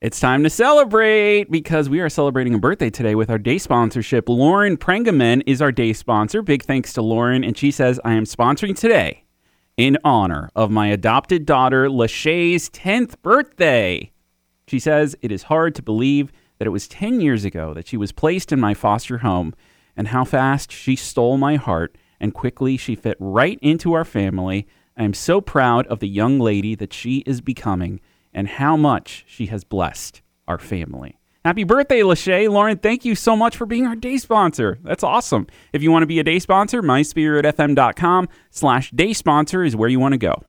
It's time to celebrate because we are celebrating a birthday today with our day sponsorship. Lauren Prengaman is our day sponsor. Big thanks to Lauren. And she says, I am sponsoring today in honor of my adopted daughter, Lachey's 10th birthday. She says, It is hard to believe that it was 10 years ago that she was placed in my foster home and how fast she stole my heart and quickly she fit right into our family. I am so proud of the young lady that she is becoming and how much she has blessed our family. Happy birthday, Lachey. Lauren, thank you so much for being our day sponsor. That's awesome. If you want to be a day sponsor, myspiritfm.com slash day sponsor is where you want to go.